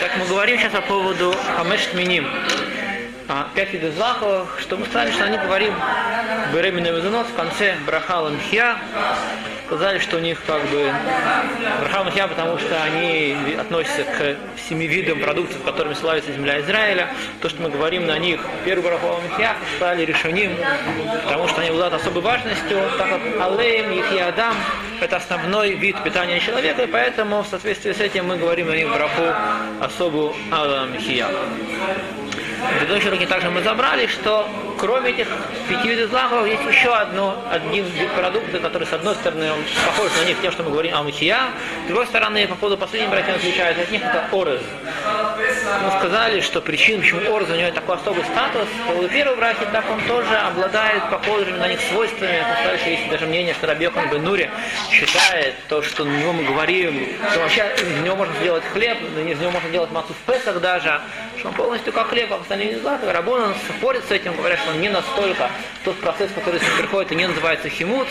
Так мы говорим сейчас по поводу Хамеш Миним. А, пять видов злаков, что мы сказали, что они говорим беременный мезонос в конце Брахала Мхья. Сказали, что у них как бы Брахал Мхья, потому что они относятся к семи видам продуктов, которыми славится земля Израиля. То, что мы говорим на них, первый Брахал Мхья, стали решением, потому что они обладают особой важностью, так как Алеем, их и Адам – это основной вид питания человека, и поэтому в соответствии с этим мы говорим на них браху особую Алам Мхия. В предыдущем уроке также мы забрали, что кроме этих пяти видов злаков есть еще одно, один вид продукта, который с одной стороны он похож на них тем, что мы говорим о мухия, с другой стороны, по поводу последней братья отличается от них, это орез. Мы сказали, что причина, почему орез у него такой особый статус, по поводу первого браки, так он тоже обладает похожими на них свойствами. Что есть даже мнение, что Рабьехан Бенури считает то, что на него мы говорим, что вообще из него можно сделать хлеб, из него можно делать массу в Песах даже, что он полностью как хлеб, как остальные златы. Рабон спорит с этим, говорят, что он не настолько тот процесс, который с ним приходит, и не называется химуц.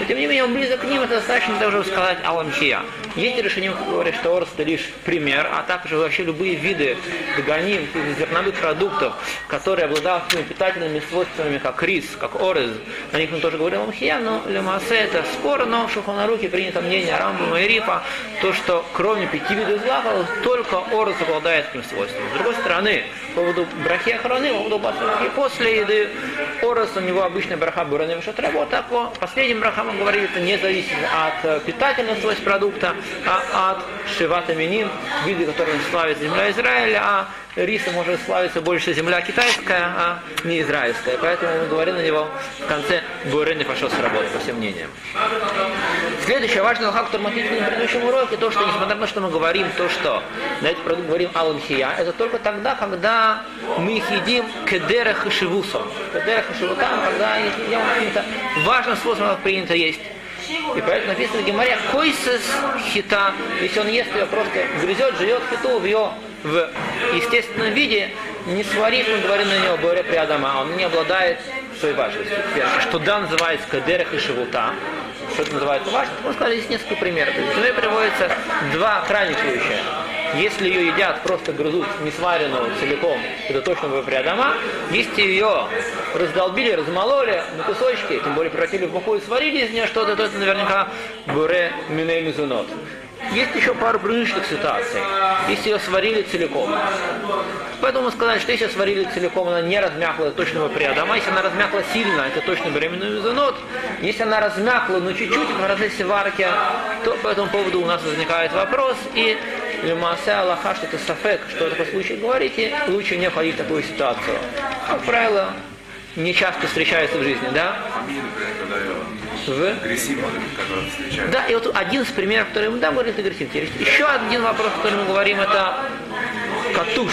Но тем не менее он близок к ним, это достаточно даже сказать аламхия. Есть решение, говорят, что орс это лишь пример, а также вообще любые виды догоним, зерновых продуктов, которые обладают такими питательными свойствами, как рис, как орез, на них мы тоже говорим аламхия, но лемасе это спор, но в на руки принято мнение Рамбама и Рипа, то, что кроме пяти видов злаков, только орез обладает этим свойством. С другой стороны, по поводу брахи охраны, по поводу басурки после еды, орес у него обычная браха бураны вишатребо, так по последним брахам он говорит, не зависит от питательных свойств продукта, а от шивата миним, виды, которым славится земля Израиля, а риса может славиться больше земля китайская, а не израильская. Поэтому мы говорим на него в конце Бурен пошел с работы, по всем мнениям. Следующее важное лоха, который мы отметили на предыдущем уроке, то, что несмотря на то, что мы говорим, то, что на этот продукт говорим аланхия, это только тогда, когда мы их едим кедерах и шивусом. Кедерах и шивутам, когда их едим каким-то важным способом, принято есть. И поэтому написано в Гемаре, койсес хита, если он ест ее, просто грызет, живет хиту в ее в естественном виде, не сварив, мы говорим на него, говоря при Адама, он не обладает своей важностью. Что да называется кадерах и шевута, что это называется важно, мы сказали, здесь несколько примеров. То есть, приводится два охранничающие. Если ее едят, просто грызут несваренную целиком, это точно вы приадама. Если ее раздолбили, размололи на кусочки, тем более превратили в муку и сварили из нее что-то, то это наверняка буре миней мизунот. Есть еще пару приличных ситуаций. Если ее сварили целиком. Поэтому мы сказали, что если сварили целиком, она не размякла, это точно приадама. Если она размякла сильно, это точно беременный мезонот. Если она размякла, но чуть-чуть в процессе варки, то по этому поводу у нас возникает вопрос. И Лемаса Аллаха, что это сафек, что в таком случае говорите, лучше не входить в такую ситуацию. Как правило, не часто встречается в жизни, да? В... Да, и вот один из примеров, который мы да, говорим, это агрессивность. Еще один вопрос, который мы говорим, это катуш.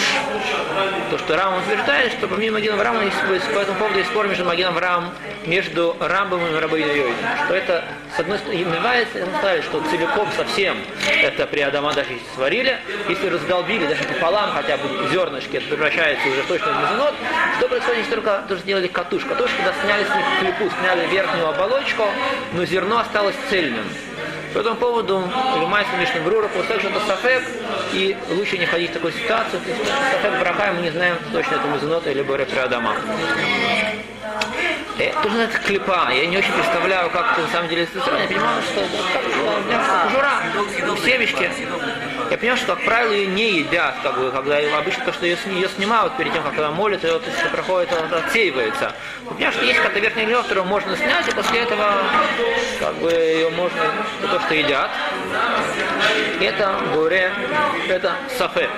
То, что Рам утверждает, что помимо Магина есть, по этому поводу есть спор между Магином Авраамом, между Рамбом и Рабой Йойдом. Что это, с одной стороны, называется, сказали, что целиком совсем это при Адама даже сварили, если раздолбили даже пополам хотя бы зернышки, это превращается уже точно в мезонот, что происходит, если только тоже сделали катуш. Катуш, когда сняли с них клепу, сняли верхнюю оболочку, но зерно осталось цельным. По этому поводу занимается Мишна Брура, после что это сафек, и лучше не ходить в такую ситуацию. Сафек браха, мы не знаем точно, это мезонота или боре Адама. Э, тоже это клепа. Я не очень представляю, как это на самом деле. Я понимаю, что это кожура, семечки. Я понимаю, что, как правило, ее не едят, как бы, когда обычно то, что ее, ее снимают перед тем, как она молит, ее то, проходит, она отсеивается. Я понимаю, что есть какая-то верхняя лед, которую можно снять, и после этого как бы ее можно, то, что едят. Это горе, это сафек.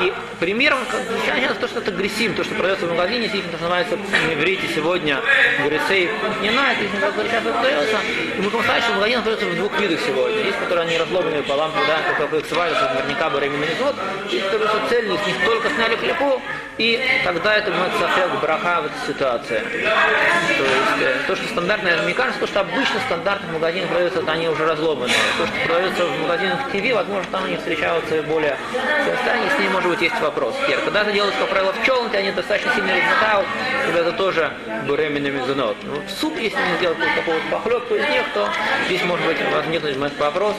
И примером, как, то, что это гресим, то, что продается в магазине, здесь называется в иврите сегодня гресей не на это, если как сейчас продается. И мы сказать, что магазин продается в двух видах сегодня. Есть, которые они разломлены пополам, да, как их сварят, наверняка бы год. Есть, которые цельные, с них только сняли клепу, и тогда это будет эффект браха в этой ситуации. То есть э, то, что стандартное, мне кажется, то, что обычно в стандартных магазинах продается, это они уже разломанные. То, что продается в магазинах ТВ, возможно, там они встречаются более состоянии, с ней, может быть, есть вопрос. Теперь, когда это делают, как правило, в челнке, они достаточно сильно размотают, когда это тоже буремина мезонот. Ну, суп, если не сделать какого-то похлебку из них, то здесь, может быть, возникнуть вопрос,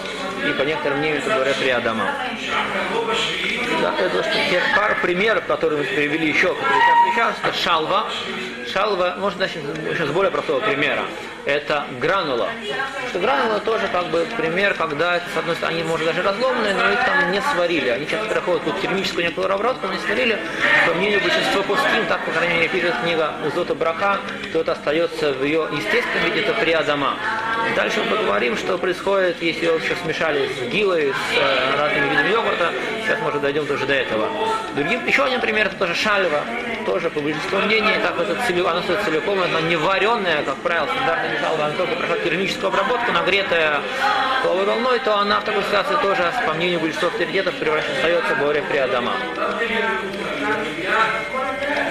и по некоторым мнениям это говорят при Адама. Да, это пара примеров, которые мы привели еще, которые сейчас это шалва. Шалва, можно начать с более простого примера. Это гранула. Что гранула тоже как бы пример, когда, с одной стороны, они, может, даже разломанные, но их там не сварили. Они часто проходят тут термическую некую обработку, не сварили. По мнению большинства пустин, так, по крайней мере, пишет книга Зота Браха, то это остается в ее естественном виде, это приадама. Дальше мы поговорим, что происходит, если его еще смешали с гилой, с э, разными видами йогурта. Сейчас, может, дойдем тоже до этого. Другим, еще один пример, это тоже шальва. Тоже, по большинству мнений, так вот целиком, она стоит целиком, она не вареная, как правило, стандартная шальва, она только проходит термическую обработку, нагретая половой волной, то она в такой ситуации тоже, по мнению большинства авторитетов, превращается, остается более приадама.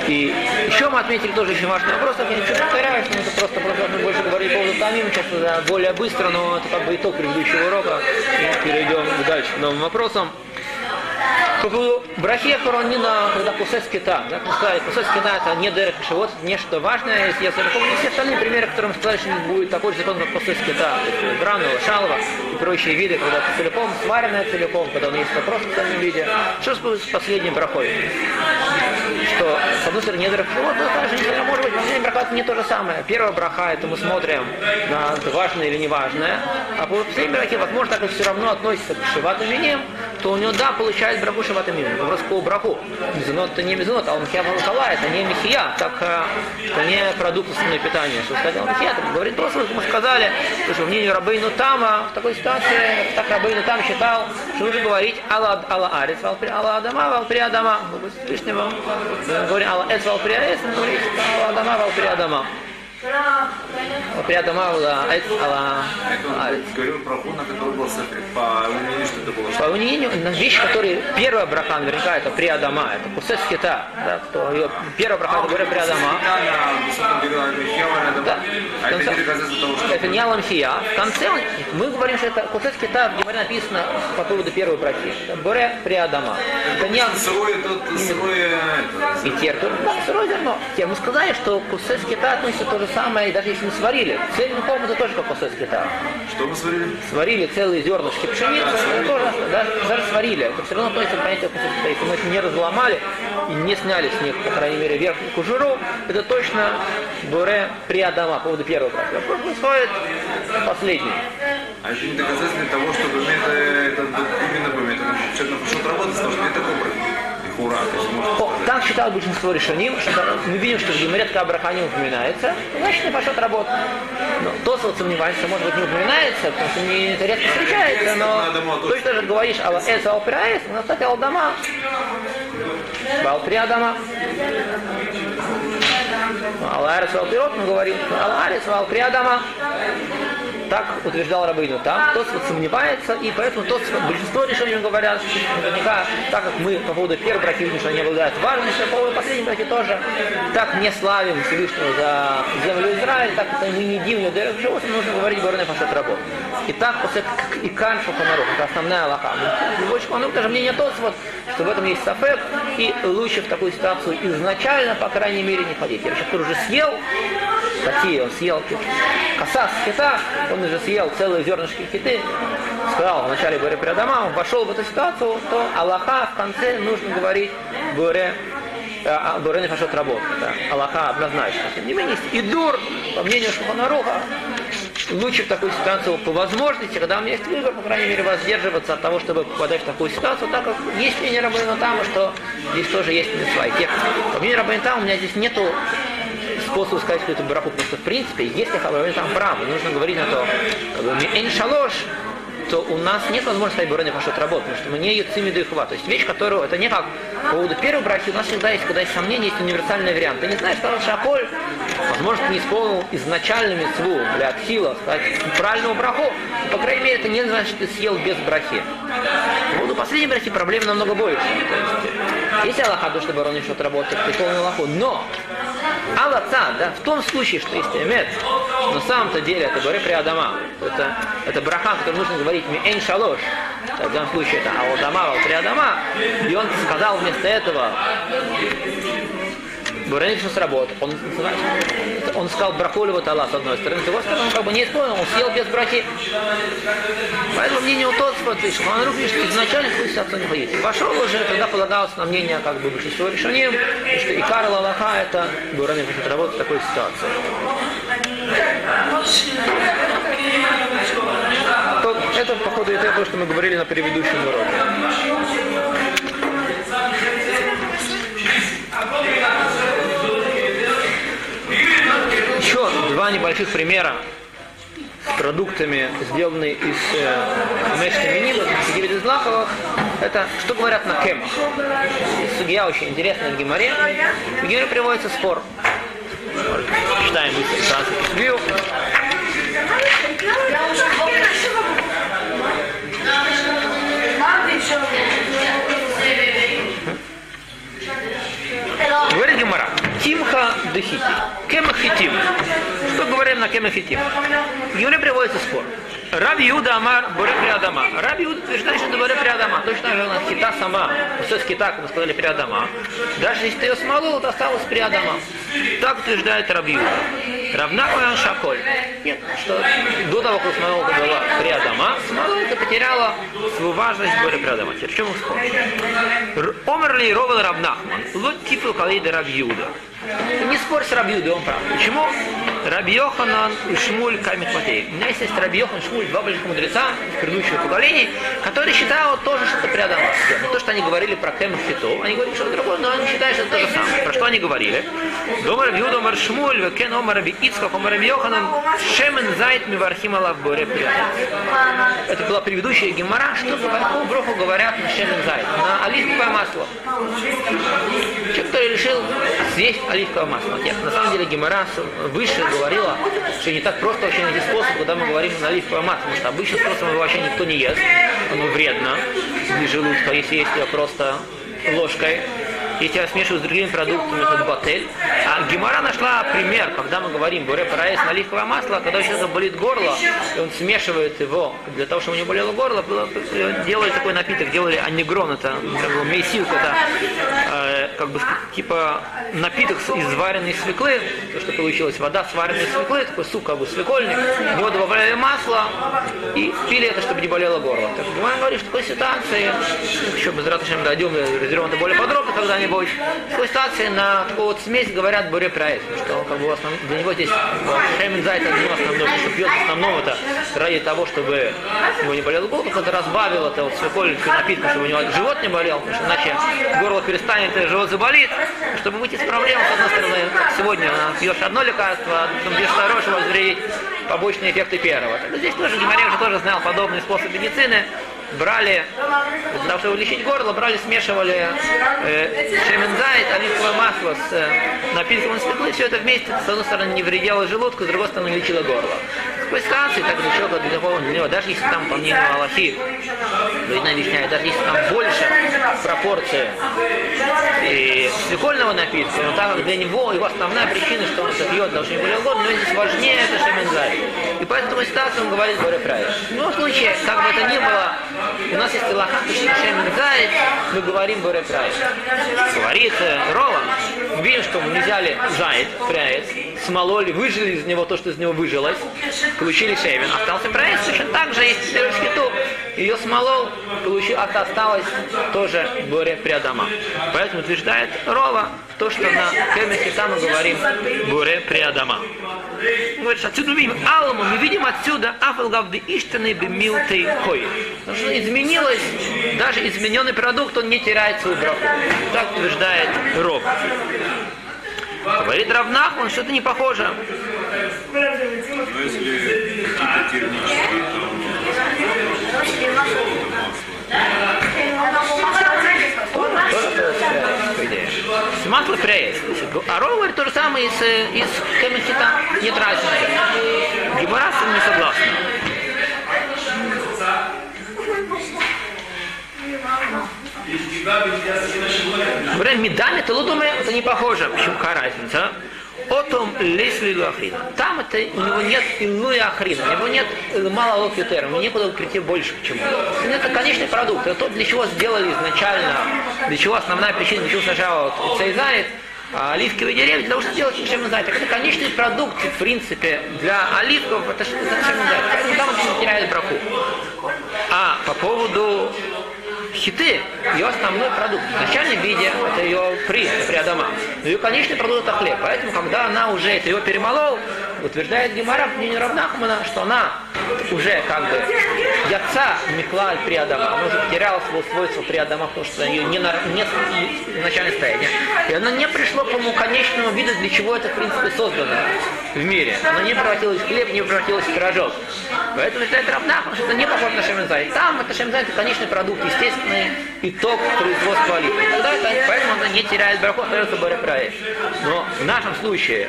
И еще мы отметили тоже очень важный вопрос, я ничего повторяю, что мы просто, просто больше говорили по поводу тамим, сейчас более быстро, но это как бы итог предыдущего урока. И перейдем дальше к новым вопросам. Поводу брахи Коронина, когда кусец кита, да, сказали, кусец кита это не дерек шивот, это нечто важное, если я запомню все остальные примеры, которые мы сказали, что будет такой же закон, как кусец кита, гранула, шалва и прочие виды, когда это целиком, сваренное целиком, когда он есть просто в самом виде. Что с последним брахой? Что, с одной стороны, не дерек шивот, но также, может быть, последний браха это не то же самое. Первая браха, это мы смотрим на важное или неважное, а по последней брахе, возможно, так и все равно относится к шивату миним, то у него, да, получает браху шивата миним. Вопрос по браху. Мизунот это не мизунот, а он михия валкала, это не михия, так это не продукт основного питания. Что сказал михия, так говорит просто, мы сказали, что в мнению Рабейну Тама, в такой ситуации, так Рабейну Там считал, что нужно говорить Алла, Алла Арец, Алла Адама, Валпри Адама, Всевышнего. Говорим Алла Эц, Валпри Арец, говорит Алла Адама, Валпри Адама. Прямо Маула, Ала Говорил про Хуна, который был по унинию, что это было. По унинию, вещь, которая первая браха, наверняка, это приадама, это кусец хита, да, кто первая браха, это говорит приадама. Да. А это не аламхия. В конце мы говорим, что это кусец хита, в Гимаре написано по поводу первой брахи. Боре приадама. Это не Сырое, тут сырое... И терту, да, сырое зерно. Те мы сказали, что кусец хита относится то же самое, даже если мы сварили. Целиком это тоже кусец хита. Что мы сварили? Сварили целые зернышки пшеницы, это тоже, да, даже сварили. Это все равно относится к понятию хита. Если мы их не разломали и не сняли с них, по крайней мере, верхнюю кожуру, это точно буре приадама по поводу первого брака. Происходит последний. А еще не доказательство того, что бемет, это именно бемет, это человек пошел работать, потому что это кобра. Ура, то можно О, так считал большинство решений, что мы видим, что в Гимаре Абраха не упоминается, значит не пошел работать. Но Тосфот сомневается, может быть не упоминается, потому что не это редко встречается, но точно же говоришь Алла Эс Алпираэс, у нас, кстати, Алдама. Алпри Адама. Алларис Алпирот, мы говорим, Алларис Алпри Адама. Так утверждал Рабыну там. Тот сомневается, и поэтому тот, большинство решений говорят, наверняка, так как мы по поводу первой браки видим, что они обладают важностью, по поводу последней браки тоже, так не славим Всевышнего за землю Израиля, так это мы не дивим Дерек животных, нужно говорить Барне Пашат работ. И так после и Кан Шуханарух, это основная лоха. Любой Шуханарух, даже мнение тот, вот, что в этом есть сафек, и лучше в такую ситуацию изначально, по крайней мере, не ходить. Человек, который уже съел, такие, он съел коса с хита, он уже съел целые зернышки хиты, сказал вначале Боре Передама, он вошел в эту ситуацию, то Аллаха в конце нужно говорить Боре Боре не пошел работать. Да. Аллаха однозначно. Тем не менее, и дур, по мнению Шуханаруха, лучше в такую ситуацию по возможности, когда у меня есть выбор, по крайней мере, воздерживаться от того, чтобы попадать в такую ситуацию, так как есть мнение Рабейна Тама, что здесь тоже есть митцва. И те, по мнению Рабейна Тама, у меня здесь нету способа сказать, что это браху, потому что в принципе, если Рабейна там прав, нужно говорить на то, эн шалош, то у нас нет возможности сказать Бурене пошел работать, потому что мы не юцими дыхва. То есть вещь, которую, это не как по поводу первой брахи, у нас всегда есть, когда есть сомнения, есть универсальный вариант. Ты не знаешь, что Шаколь, возможно, ты не исполнил изначально митцву для Атхила, сказать правильного браху, по крайней мере, это не значит, что ты съел без брахи. По поводу последней брахи проблем намного больше. То есть, Есть Аллаха, то, что барон что работает, выполнил Аллаху, но Аллаца, да, в том случае, что есть эмет, на самом-то деле это Боре Приадама, это, это браха, который нужно говорить Миэн Шалош, в данном случае это Аладама, Приадама, и он сказал вместо этого Буренич сработал. Он, он сказал вот Аллах с одной стороны, с другой стороны, он как бы не исполнил, он съел без брахи. Поэтому мнение у тот вышел. Он говорит, что изначально слышит отца не ходить. Пошел уже, тогда полагалось на мнение как бы большинство решением, что и Карл Аллаха это Буренич работает в такой ситуации. То, это, походу, это то, что мы говорили на предыдущем уроке. Два небольших примера с продуктами, сделанные из э, мешки Злаховых. Это что говорят на кемах. Судья очень интересная в Гимаре. В Гимаре приводится спор. Читаем сразу судью. Говорит Гимара. Тимха дехити. Кемахитим. Что говорим на кемахитим? В Юре приводится спор. Раб Юда Амар Боре Приадама. Раб Юда утверждает, что Боре Приадама. Точно же у нас хита сама. Все с хита, как мы сказали, Приадама. Даже если ты ее смолол, то осталось Приадама. Так утверждает Раб Юда. Равнахуян Шаколь. Нет, что до того, как смолол, была Приадама, смолол это потеряла свою важность Боре Приадама. Теперь в чем спор? Омерли Ровел Равнахман. Лот типу Калейда Раб Юда. Не спорь с Рабиудой, он прав. Почему? Рабиоханан и Шмуль Камит Матей. У меня есть Рабиохан и Шмуль, два больших мудреца предыдущего поколения, которые считают тоже, что это приадамасское. Не то, что они говорили про Кем Хитов, они говорили что-то другое, но они считают, что это то же самое. Про что они говорили? Дома Рабиуда Омар Шмуль, Векен Омар Раби Ицкак, Омар Рабиоханан, Шемен Зайт Мивархим Аллах Боре Это была предыдущая гемора, что по какому броху говорят на Шемен Зайт, на оливковое масло. Человек, который решил съесть оливковое масло. Нет, на самом деле гемора выше говорила, что не так просто вообще найти способ, когда мы говорим на оливковое масло, потому что обычным способом его вообще никто не ест, оно вредно для желудка, если есть его просто ложкой. Если я смешиваю с другими продуктами, это батель. А Гемора нашла пример, когда мы говорим буре параэс на оливковое масло, когда у человека болит горло, и он смешивает его для того, чтобы у него болело горло, было, делали такой напиток, делали аннегрон, это был мейсилк, это э, как бы типа напиток из вареной свеклы, то, что получилось, вода с вареной свеклы, такой суп как бы свекольный, в него добавляли масло и пили это, чтобы не болело горло. Так Гемора говорит, что в такой ситуации, еще без ратышем дойдем, разберем это более подробно, когда такой ситуации на такую вот смесь говорят буре проект, что как бы основ... для него здесь Шеймен Зайт это не основной, что пьет основного это ради того, чтобы его не болел горло, это разбавил это вот свекольничный напиток, чтобы у него живот не болел, потому что иначе горло перестанет, и живот заболит. Чтобы выйти из проблем, с одной стороны, сегодня пьешь одно лекарство, а потом пьешь второе, побочные эффекты первого. Так, здесь тоже Гимарей уже тоже знал подобный способ медицины брали, для того, чтобы лечить горло, брали, смешивали э, шемензайт, оливковое масло с э, напитком свеклы, все это вместе, с одной стороны, не вредило желудку, с другой стороны, лечило горло. В такой ситуации, так человека, для него, для него, даже если там, по мнению Аллахи, видно объясняет, даже если там больше пропорции и свекольного напитка, но как для него его основная причина, что он это пьет, не более горло, но здесь важнее это шемензайт. И поэтому ситуация он говорит говоря правильно. В любом случае, как бы это ни было, у нас есть Илаха Шемен Зайд, мы говорим Боре Прайс. Говорит э, Рова, видим, что мы взяли Зайд, Прайс, смололи, выжили из него то, что из него выжилось, получили Шемен, остался Прайс, точно так же есть шкиту, ее смолол, получил, а осталось тоже Боре Приадама. Поэтому утверждает Рова, то, что на Кемехе мы говорим Буре Приадама. Говорит, отсюда мы видим Алму, мы видим отсюда Афалгавды Иштаны Бемилтей Хой. Потому что изменилось, даже измененный продукт, он не теряет свою браху. Так утверждает Роб. Говорит Равнах, он что-то не похоже. Но если какие-то термические, Масло пряет. А говорит то же самое из, из Кемехита. Нет разницы. Гибара не согласна. Говорят, медами ты думаю, это не похоже. Почему какая разница? Отом лесли ахрина. Там это у него нет иную ахрина, у него нет мало локютера, ему некуда прийти больше к чему. Это конечный продукт, это то, для чего сделали изначально, для чего основная причина, для чего сначала вот, цейзает, а оливковые деревья, для того, чтобы сделать шемизайт. Это конечный продукт, в принципе, для оливков, это, шемизайт. Поэтому там он теряет браку. А по поводу хиты, ее основной продукт. В начальном виде это ее при, при Адама. Но ее конечный продукт это хлеб. Поэтому, когда она уже это ее перемолол, утверждает Гемара, мнению Равнахмана, что она уже как бы яца при Адама. Она уже потеряла свое свойство при Адама, потому что ее не, на, не начальное состояние. И она не пришла к тому конечному виду, для чего это, в принципе, создано в мире. Она не превратилась в хлеб, не превратилась в пирожок. Поэтому считает Равнахман, что это не похоже на Шемензай. Там это Шемензай это конечный продукт, естественный итог производства оливки. Тогда это, поэтому она не теряет браху, остается барекрай. Но в нашем случае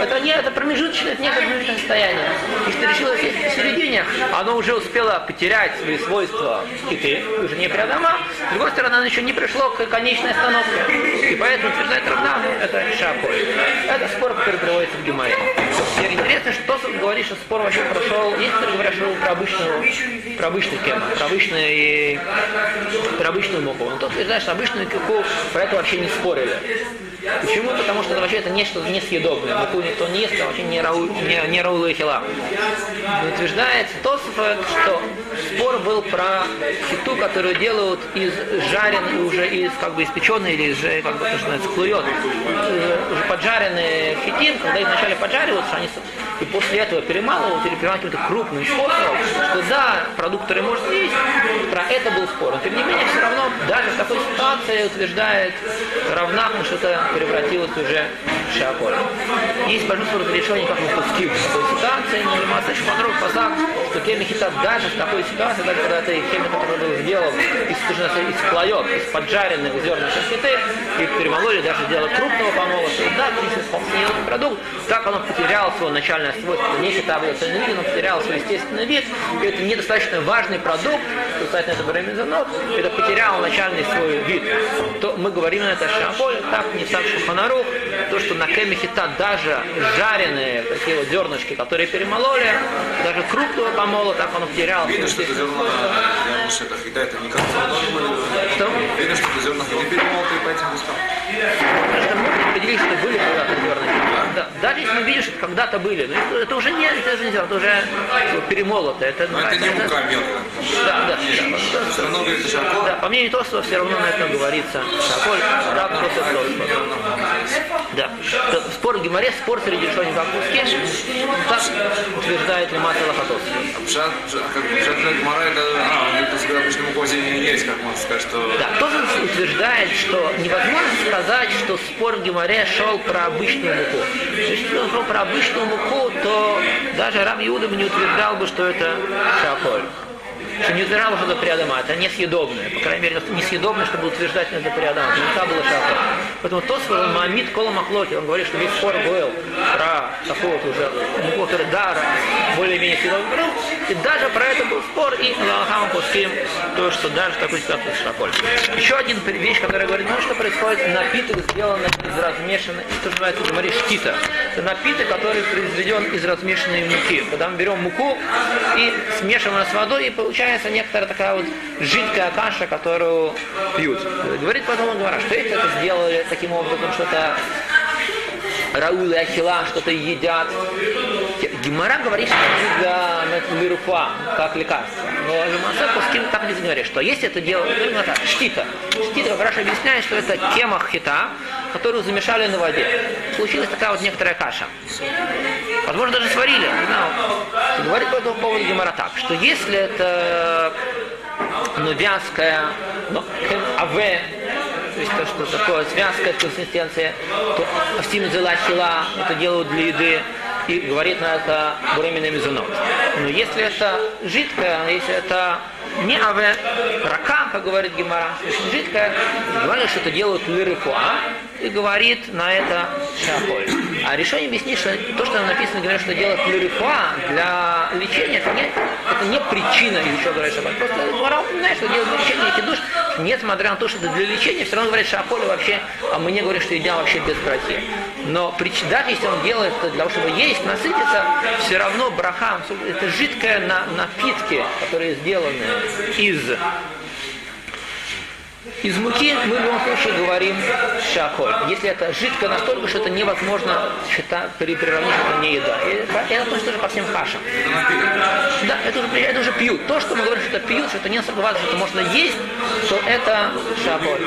это не это промежуточное, это не промежуточное состояние. Если ты решила сесть посередине, оно уже успело потерять свои свойства киты, уже не прямо. С другой стороны, оно еще не пришло к конечной остановке. И поэтому утверждает Равна, это шаколь. Это спор, который приводится в Гимаре. Теперь интересно, что Тосов говорит, что спор вообще прошел, говорят, что про обычную, про обычный кем, про обычный, про обычную муку. Но тот утверждает, что обычную кику про это вообще не спорили. Почему? Потому что это вообще это нечто несъедобное. Муку никто не ест, это вообще не, рау, не, не раулы хила. Утверждается Тосфот, что спор был про хиту, которую делают из жареной, уже из как бы испеченной или из, как бы, что называется, клует. Уже поджаренный хитин, когда их вначале поджариваются, они и после этого перемалывают или перемалывают каким-то крупным способом, что да, продукт, который есть, про это был спор. Но тем не менее, все равно, даже в такой ситуации утверждает Равнахман, что это превратилось уже в шиаколь. Есть большинство разрешений, как мы в такой ситуации, но Лимаса Шманрук Пасак, что кемихита даже в такой ситуации, даже когда ты который был сделан из, из плоек, из поджаренных зерна шахиты, их перемололи, даже сделали крупного помола, что да, принципе, вполне продукт, так оно потеряло свое начальное свойство, не хитабля вид, он потерял свой естественный вид, и это недостаточно важный продукт, кстати, это время занот, это потерял начальный свой вид, то мы говорим на это шамполь, так не так шуханарух, то, что на кемихита даже жареные такие вот зернышки, которые перемололи, даже крупного помола, так он потерял. Видно, что это зерна, это хита, это не как Что? Видно, что это зерна не перемолотые по этим местам. Это мы определили, что были когда-то зерна. Да, даже если мы видим, что когда-то были, но это, это уже не, это же не это уже перемолото. Это, но это не мука мелкая. Да, да. да. Все равно говорится шаколь. Да, по мнению Тосова все равно на этом говорится. Шаколь, да, просто Тосова. Да. Спор в Гимаре, спор среди решений как Пускеш, так утверждает ли Мата Лохотос. Пшат, как Пшат Гимара, это, а, это с обычным мукозе не есть, как можно сказать, что... Да, Тозан утверждает, что невозможно сказать, что спор в Гимаре шел про обычную муку. Если он шел про обычную муку, то даже Рам Иуда бы не утверждал бы, что это шаколь что не утверждал, что это приадама, это несъедобное. По крайней мере, несъедобное, чтобы утверждать, что это приадама. Это было шафа. Поэтому тот свой Мамид Кола Махлоки, он говорит, что весь спор был про такого вот уже, ну, который дара, более-менее съедобный. И даже про это был спор, и Лалахам Пуским, то, что даже такой ситуации шаколь. Еще один вещь, которая говорит, ну что происходит, напиток сделан из размешанной, что называется, говорит, штита. Это напиток, который произведен из размешанной муки. Когда мы берем муку и смешиваем с водой, и получается некоторая такая вот жидкая каша, которую пьют. Говорит потом он говорит, что если это сделали таким образом, что-то Раулы Ахила что-то едят. Гимара говорит, что для лируфа, как лекарство. Но Жемасе Пускин так не говорит, что если это дело, ну, так, штита. Штита, как объясняет, что это тема хита, которую замешали на воде. Случилась такая вот некоторая каша. Возможно, даже сварили, знаю. Говорит по этому поводу Гимара так, что если это ну, вязкая, ну, аве, то есть то, что такое связка консистенция, то астимзела хила, это делают для еды, и говорит на это временный мезонот. Но если это жидкое, если это не аве, рака, как говорит Гимара, жидкое, говорит, что это делают лирифуа, и говорит на это шахоль. А решение объяснить, что то, что написано, говорят, что делать плюрифа для лечения, это не, это не причина, из-за чего говорят шаббат. Просто Гмара упоминает, что делать для лечения эти душ, несмотря на то, что это для лечения, все равно говорят шахоль вообще, а мы не говорим, что едят вообще без братьев. Но даже если он делает это для того, чтобы есть, насытиться, все равно браха, это жидкое на, напитки, которые сделаны из из муки мы в любом случае говорим шаколь. Если это жидко настолько, что это невозможно считать, приравнить, что это не еда. И это относится тоже ко всем кашам. Да, это уже, это уже пьют. То, что мы говорим, что это пьют, что это не согласно, что это можно есть, то это шаколь.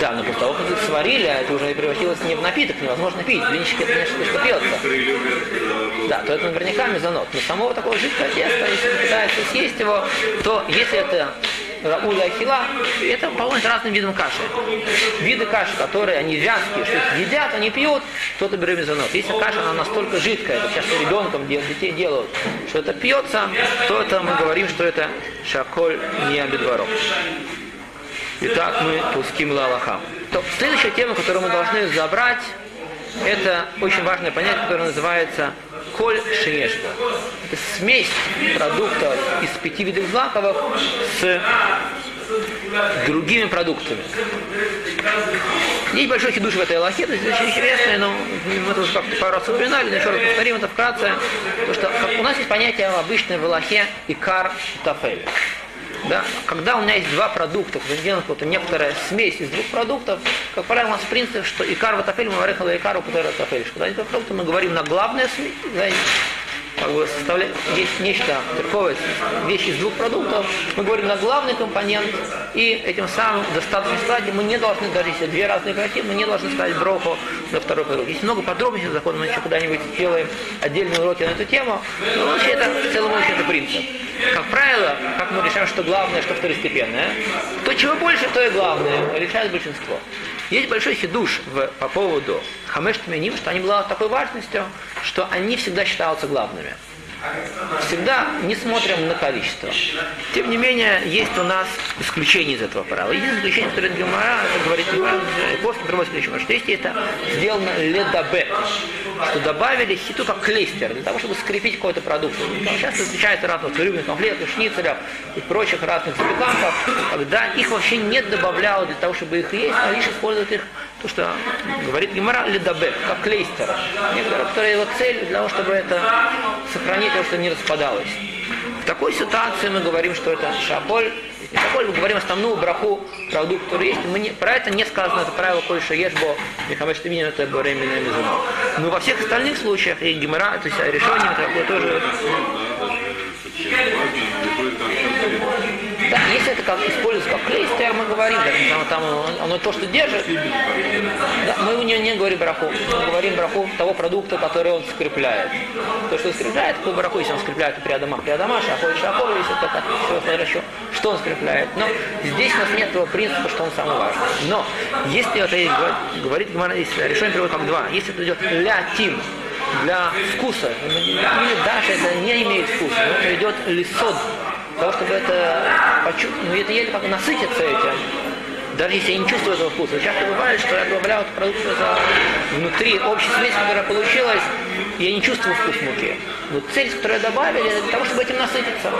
Да, но после того, как их сварили, а это уже превратилось не в напиток, невозможно пить. Блинчики это нечто, что пьется. Да, то это наверняка мезонот. Но самого такого жидкого теста, если пытается съесть его, то если это рауля ахила, это полностью разным видом каши. Виды каши, которые они вязкие, что едят, они пьют, кто-то берет мезонот. Если каша, она настолько жидкая, это сейчас ребенком детей делают, что это пьется, то это мы говорим, что это шаколь не обедворов. Итак, мы пуским лалаха. То, следующая тема, которую мы должны забрать, это очень важное понятие, которое называется коль шеешба. Это смесь продуктов из пяти видов злаковых с другими продуктами. Есть большой хидуш в этой Аллахе, это очень интересное, но мы это уже как-то пару раз упоминали, но еще раз повторим это вкратце, потому что у нас есть понятие обычное в Аллахе икар тафель. Да? Когда у меня есть два продукта, сделана какая-то некоторая смесь из двух продуктов, как правило, у нас принцип, что икар ватафель, мы варехала икар, упутера тафель. Когда эти продукты мы говорим на главное смесь, как бы составлять, есть нечто церковое, вещь из двух продуктов, мы говорим на главный компонент, и этим самым достаточно сказать, мы не должны, даже если две разные картины, мы не должны сказать броху на второй продукт. Есть много подробностей закона, мы еще когда-нибудь сделаем отдельные уроки на эту тему, но вообще это в целом очень это принцип. Как правило, как мы решаем, что главное, что второстепенное, то чего больше, то и главное, решает большинство. Есть большой хидуш в, по поводу хамеш тменим, что они были такой важностью, что они всегда считаются главными. Всегда не смотрим на количество. Тем не менее, есть у нас исключение из этого правила. Единственное исключение, которое Гемора, это говорит после приводит ключевое, что если это сделано ледабе, что добавили хиту как клейстер, для того, чтобы скрепить какой-то продукт. Там часто встречается разных рыбных конфлектов, шницелев и прочих разных запеканков, когда их вообще не добавляют для того, чтобы их есть, а лишь используют их то, что говорит Гемора ледабе, как клейстер. Которые его цель для того, чтобы это сохранить то, что не распадалось. В такой ситуации мы говорим, что это шаполь. И шаполь мы говорим основную браху продукт, который есть. Мы не, про это не сказано, это правило кольша ешбо, михамеш тиминин, это беременная мизуна. Но во всех остальных случаях, и гемора, то есть решение такое тоже если это как используется как клейстер, мы говорим, да, там, оно то, что держит, да, мы у нее не говорим браху, мы говорим браху того продукта, который он скрепляет. То, что скрепляет, какой браху, если он скрепляет при Адама, при Адама, шахоль, шахоль, если как, все еще, что он скрепляет. Но здесь у нас нет того принципа, что он самый важный. Но, если это есть, говорит Гимара, решение приводит как два, если это идет ля тим, для вкуса, или даже это не имеет вкуса, но это идет лисод, того, чтобы это почувствовать, ну это еле как насытиться этим. Даже если я не чувствую этого вкуса. Часто бывает, что я добавляю продукт внутри общей смеси, которая получилась, я не чувствую вкус муки. Но цель, которую добавили, для того, чтобы этим насытиться.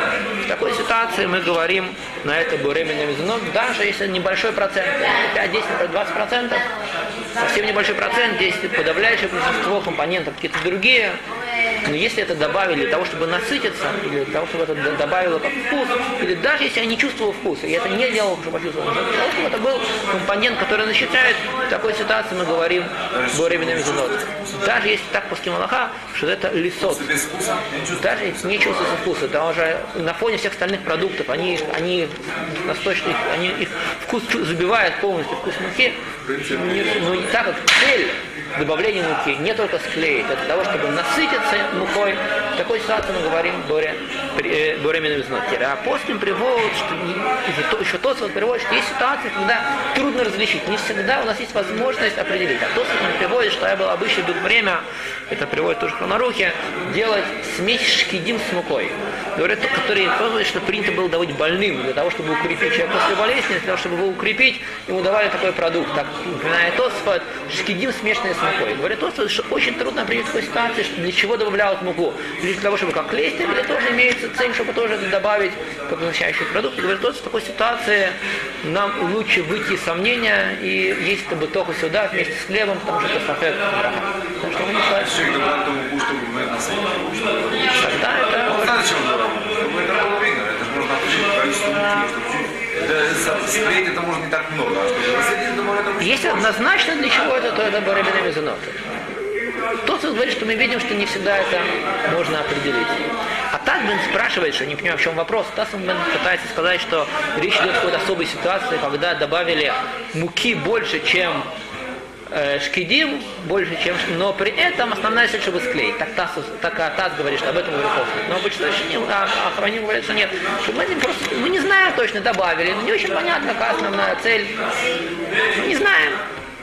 В такой ситуации мы говорим на это буременно мезонот, даже если небольшой процент, 5, 10, 20 процентов, совсем небольшой процент, если подавляющее большинство компонентов какие-то другие, но если это добавили для того, чтобы насытиться, или для того, чтобы это добавило как вкус, или даже если я не чувствовал вкуса, и это не делал, чтобы почувствовал, чтобы это был компонент, который насыщает, в такой ситуации мы говорим беременный мезонот. Даже если так по Малаха, что это лисот. Даже если не чувствуется вкуса, да уже на фоне всех остальных продуктов, они, они настойчивые, они их вкус забивают полностью вкус муки, но не так как цель добавления муки не только склеить, а для того, чтобы насытиться мукой. Такой ситуации мы говорим боре, э, беременным изнутри. А после приводит, что еще тот приводит, что есть ситуации, когда трудно различить. Не всегда у нас есть возможность определить. А тот приводит что я был обычно было время, это приводит тоже хронорухи, делать смесь шкидим с мукой. Говорят, которые пробовали, что принято было давать больным, для того, чтобы укрепить человека после болезни, для того, чтобы его укрепить, ему давали такой продукт. Так, напоминает Тосфот, шкидим смешанный с мукой. Говорят Тосфот, что очень трудно определить такой ситуации, что для чего добавляют муку. Для того, чтобы как клейстер, или тоже имеется цель, чтобы тоже добавить означающий продукт. Говорят Тосфот, в такой ситуации нам лучше выйти из сомнения и есть бы только сюда вместе с хлебом, потому что это что это Тогда это Ну, знаете, чем дорого? Чтобы это же можно определить количество муки, может не так много, а чтобы рассадить, Если однозначно для чего это, то это барабина мезоноты. Тот, говорит, что мы видим, что не всегда это можно определить. Тасбен спрашивает, что не понимаю, в чем вопрос. Тасбен пытается сказать, что речь идет о какой-то особой ситуации, когда добавили муки больше, чем э, шкидим, больше, чем... Но при этом основная цель, чтобы склеить. Так Тас, так а, Тас говорит, что об этом говорит. Но обычно не, а, Хроним говорит, что нет. Мы, просто, мы не знаем точно, добавили, но не очень понятно, какая основная цель. Не знаем.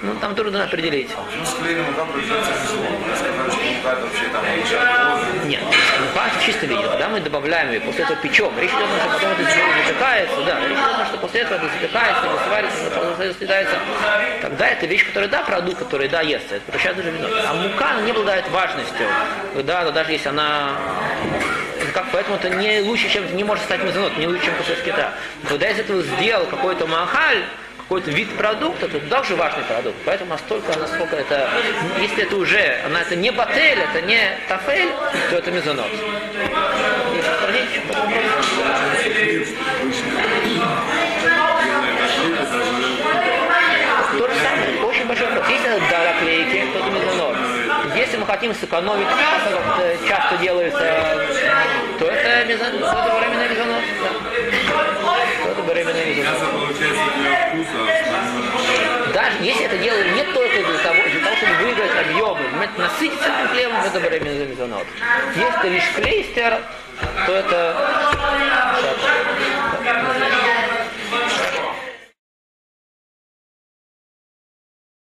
Ну, там трудно определить. Мука вообще там обычно Нет, мука в чистом виде. Когда мы добавляем ее, после этого печем. Речь идет о том, что потом это запекается, да. Речь идет о том, что после этого это запекается, или сварится, съедается. Тогда это вещь, которая, да, продукт, который, да, ест. Это превращается даже вино. А мука, не обладает важностью. Да, но даже если она как, поэтому это не лучше, чем не может стать мезонот, не лучше, чем кусок кита. Когда из этого сделал какой-то махаль, какой-то вид продукта, то да уже важный продукт. Поэтому настолько, насколько это, если это уже, она это не батель, это не тафель, то это мезонот. То же самое, очень большой вопрос. Если это до наклейки, то это мезонот. Если мы хотим сэкономить как часто делается, то это мезонот, то это временный мезонот. Да. Мясо получается для вкуса. Даже если это делали не только для того, для того чтобы выиграть объемы, насытиться хлебом, это временный мезонот. Если лишь клейстер, то это...